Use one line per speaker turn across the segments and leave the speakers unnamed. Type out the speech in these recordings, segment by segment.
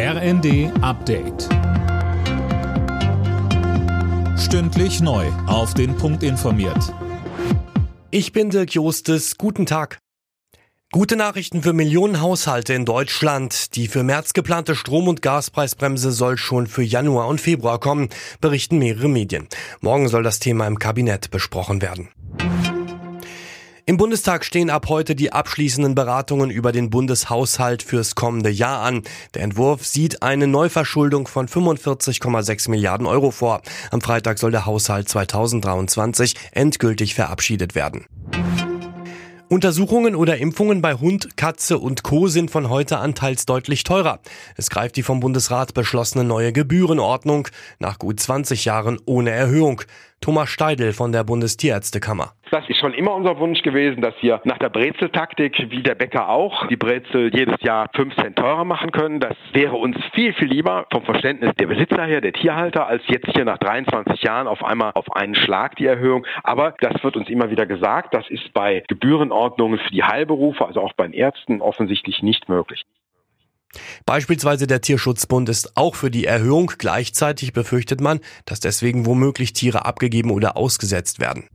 RND Update. Stündlich neu. Auf den Punkt informiert.
Ich bin Dirk Jostes. Guten Tag. Gute Nachrichten für Millionen Haushalte in Deutschland. Die für März geplante Strom- und Gaspreisbremse soll schon für Januar und Februar kommen, berichten mehrere Medien. Morgen soll das Thema im Kabinett besprochen werden. Im Bundestag stehen ab heute die abschließenden Beratungen über den Bundeshaushalt fürs kommende Jahr an. Der Entwurf sieht eine Neuverschuldung von 45,6 Milliarden Euro vor. Am Freitag soll der Haushalt 2023 endgültig verabschiedet werden. Untersuchungen oder Impfungen bei Hund, Katze und Co. sind von heute an teils deutlich teurer. Es greift die vom Bundesrat beschlossene neue Gebührenordnung nach gut 20 Jahren ohne Erhöhung. Thomas Steidel von der Bundestierärztekammer.
Das ist schon immer unser Wunsch gewesen, dass wir nach der Brezeltaktik, wie der Bäcker auch, die Brezel jedes Jahr 5 Cent teurer machen können. Das wäre uns viel, viel lieber vom Verständnis der Besitzer her, der Tierhalter, als jetzt hier nach 23 Jahren auf einmal auf einen Schlag die Erhöhung. Aber das wird uns immer wieder gesagt, das ist bei Gebührenordnungen für die Heilberufe, also auch bei den Ärzten, offensichtlich nicht möglich.
Beispielsweise der Tierschutzbund ist auch für die Erhöhung. Gleichzeitig befürchtet man, dass deswegen womöglich Tiere abgegeben oder ausgesetzt werden.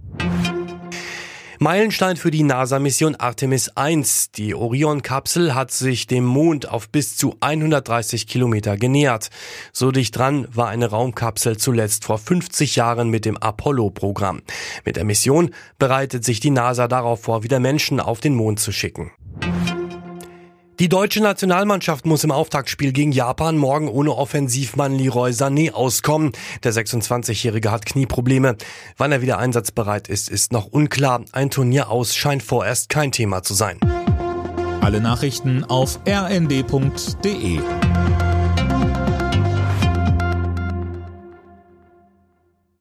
Meilenstein für die NASA-Mission Artemis 1. Die Orion-Kapsel hat sich dem Mond auf bis zu 130 Kilometer genähert. So dicht dran war eine Raumkapsel zuletzt vor 50 Jahren mit dem Apollo-Programm. Mit der Mission bereitet sich die NASA darauf vor, wieder Menschen auf den Mond zu schicken. Die deutsche Nationalmannschaft muss im Auftaktspiel gegen Japan morgen ohne Offensivmann Leroy Sané auskommen. Der 26-Jährige hat Knieprobleme. Wann er wieder einsatzbereit ist, ist noch unklar. Ein Turnier aus scheint vorerst kein Thema zu sein.
Alle Nachrichten auf rnd.de